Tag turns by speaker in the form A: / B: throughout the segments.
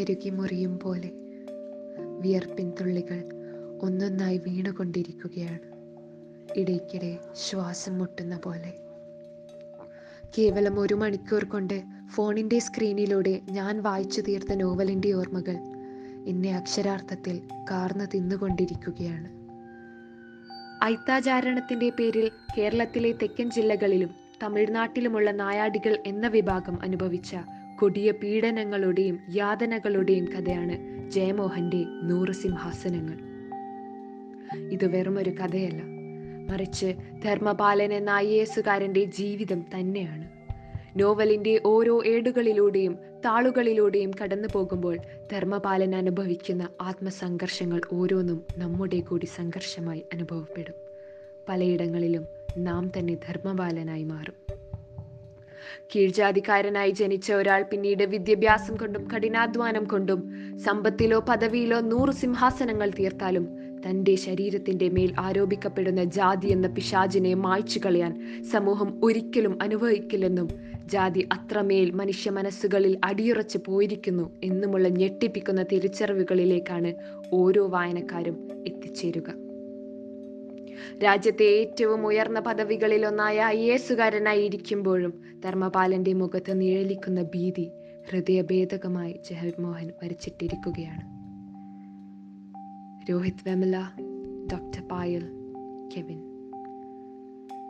A: ഞെരുകി മുറിയും പോലെ വിയർപ്പിൻ തുള്ളികൾ ഒന്നൊന്നായി വീണുകൊണ്ടിരിക്കുകയാണ്. ഇടയ്ക്കിടെ ശ്വാസം മുട്ടുന്ന പോലെ. കേവലം ഒരു മണിക്കൂർ കൊണ്ട് ഫോണിന്റെ സ്ക്രീനിലൂടെ ഞാൻ വായിച്ചു തീർത്ത നോവലിന്റെ ഓർമ്മകൾ എന്നെ അക്ഷരാർത്ഥത്തിൽ കാർന്നു തിന്നുകൊണ്ടിരിക്കുകയാണ്. ഐത്താചാരണത്തിന്റെ പേരിൽ കേരളത്തിലെ തെക്കൻ ജില്ലകളിലും തമിഴ്നാട്ടിലുമുള്ള നായാടികൾ എന്ന വിഭാഗം അനുഭവിച്ച കൊടിയ പീഡനങ്ങളുടെയും യാതനകളുടെയും കഥയാണ് ജയമോഹന്റെ നൂറ് സിംഹാസനങ്ങൾ. ഇത് വെറുമൊരു കഥയല്ല മറിച്ച് ഐ എസുകാരന്റെ ജീവിതം തന്നെയാണ്. നോവലിന്റെ ഓരോ ഏടുകളിലൂടെയും താളുകളിലൂടെയും കടന്നു പോകുമ്പോൾ ധർമ്മപാലൻ അനുഭവിക്കുന്ന ആത്മസംഘർഷങ്ങൾ ഓരോന്നും നമ്മുടെ കൂടി സംഘർഷമായി അനുഭവപ്പെടും. പലയിടങ്ങളിലും നാം തന്നെ ധർമ്മപാലനായി മാറും. കീഴ്ജാതിക്കാരനായി ജനിച്ച ഒരാൾ പിന്നീട് വിദ്യാഭ്യാസം കൊണ്ടും കഠിനാധ്വാനം കൊണ്ടും സമ്പത്തിലോ പദവിയിലോ നൂറ് സിംഹാസനങ്ങൾ തീർത്താലും തന്റെ ശരീരത്തിന്റെ മേൽ ആരോപിക്കപ്പെടുന്ന ജാതി എന്ന പിശാചിനെ മായ്ച്ചു കളയാൻ സമൂഹം ഒരിക്കലും അനുഭവിക്കില്ലെന്നും ജാതി അത്രമേൽ മനുഷ്യ മനസ്സുകളിൽ അടിയുറച്ചു പോയിരിക്കുന്നു എന്നുമുള്ള ഞെട്ടിപ്പിക്കുന്ന തിരിച്ചറിവുകളിലേക്കാണ് ഓരോ വായനക്കാരും എത്തിച്ചേരുക. രാജ്യത്തെ ഏറ്റവും ഉയർന്ന പദവികളിൽ ഒന്നായ ഐ എസുകാരനായി ഇരിക്കുമ്പോഴും ധർമ്മപാലന്റെ മുഖത്ത് നിഴലിക്കുന്ന ഭീതി ഹൃദയഭേദകമായി ജഗൻമോഹൻ വരച്ചിട്ടിരിക്കുകയാണ്. രോഹിത് വെമല ഡോക്ടർ പായൽ കെവിൻ.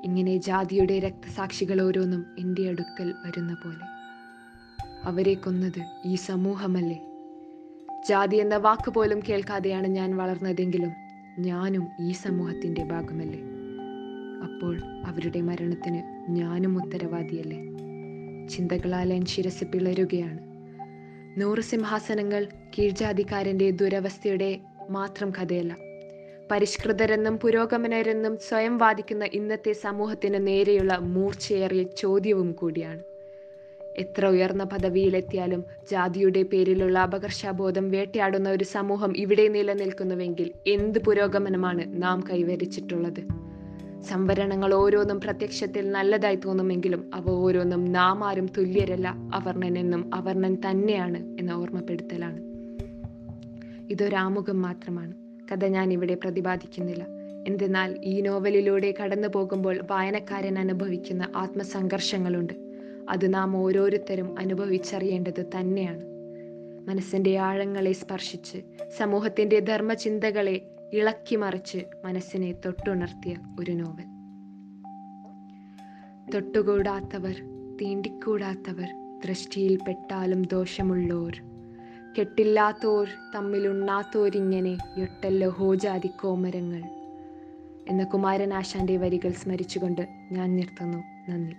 A: ഇങ്ങനെ ജാതിയുടെ രക്തസാക്ഷികൾ ഓരോന്നും എന്റെ അടുക്കൽ വരുന്ന പോലെ. അവരെ കൊന്നത് ഈ സമൂഹമല്ലേ? ജാതി എന്ന വാക്ക് പോലും കേൾക്കാതെയാണ് ഞാൻ വളർന്നതെങ്കിലും ഞാനും ഈ സമൂഹത്തിന്റെ ഭാഗമല്ലേ? അപ്പോൾ അവരുടെ മരണത്തിന് ഞാനും ഉത്തരവാദിയല്ലേ? ചിന്തകളാൽ എൻ ശിരസ് പിളരുകയാണ്. നൂറ് സിംഹാസനങ്ങൾ കീഴ്ജാതിക്കാരന്റെ ദുരവസ്ഥയുടെ മാത്രം കഥയല്ല. പരിഷ്കൃതരെന്നും പുരോഗമനരെന്നും സ്വയം വാദിക്കുന്ന ഇന്നത്തെ സമൂഹത്തിന് നേരെയുള്ള മൂർച്ചയേറിയ ചോദ്യവും കൂടിയാണ്. എത്ര ഉയർന്ന പദവിയിലെത്തിയാലും ജാതിയുടെ പേരിലുള്ള അപകർഷാബോധം വേട്ടയാടുന്ന ഒരു സമൂഹം ഇവിടെ നിലനിൽക്കുന്നുവെങ്കിൽ എന്ത് പുരോഗമനമാണ് നാം കൈവരിച്ചിട്ടുള്ളത്? സംവരണങ്ങൾ ഓരോന്നും പ്രത്യക്ഷത്തിൽ നല്ലതായി തോന്നുമെങ്കിലും അവ ഓരോന്നും നാം ആരും തുല്യരല്ല അവർണൻ എന്നും അവർണൻ തന്നെയാണ് എന്ന ഓർമ്മപ്പെടുത്തലാണ്. ഇതൊരാമുഖം മാത്രമാണ്. കഥ ഞാൻ ഇവിടെ പ്രതിപാദിക്കുന്നില്ല. എന്തെന്നാൽ ഈ നോവലിലൂടെ കടന്നു പോകുമ്പോൾ വായനക്കാരൻ അനുഭവിക്കുന്ന ആത്മസംഘർഷങ്ങളുണ്ട്. അത് നാം ഓരോരുത്തരും അനുഭവിച്ചറിയേണ്ടത് തന്നെയാണ്. മനസ്സിന്റെ ആഴങ്ങളെ സ്പർശിച്ച് സമൂഹത്തിന്റെ ധർമ്മചിന്തകളെ ഇളക്കി മറിച്ച് മനസ്സിനെ തൊട്ടുണർത്തിയ ഒരു നോവൽ. തൊട്ടുകൂടാത്തവർ തീണ്ടിക്കൂടാത്തവർ ദൃഷ്ടിയിൽ പെട്ടാലും ദോഷമുള്ളോർ കെട്ടില്ലാത്തോർ തമ്മിലുണ്ണാത്തോരിങ്ങനെ എട്ടല്ലോ ഹോജാതി കോമരങ്ങൾ എന്ന കുമാരനാശാന്റെ വരികൾ സ്മരിച്ചുകൊണ്ട് ഞാൻ നിർത്തുന്നു. നന്ദി.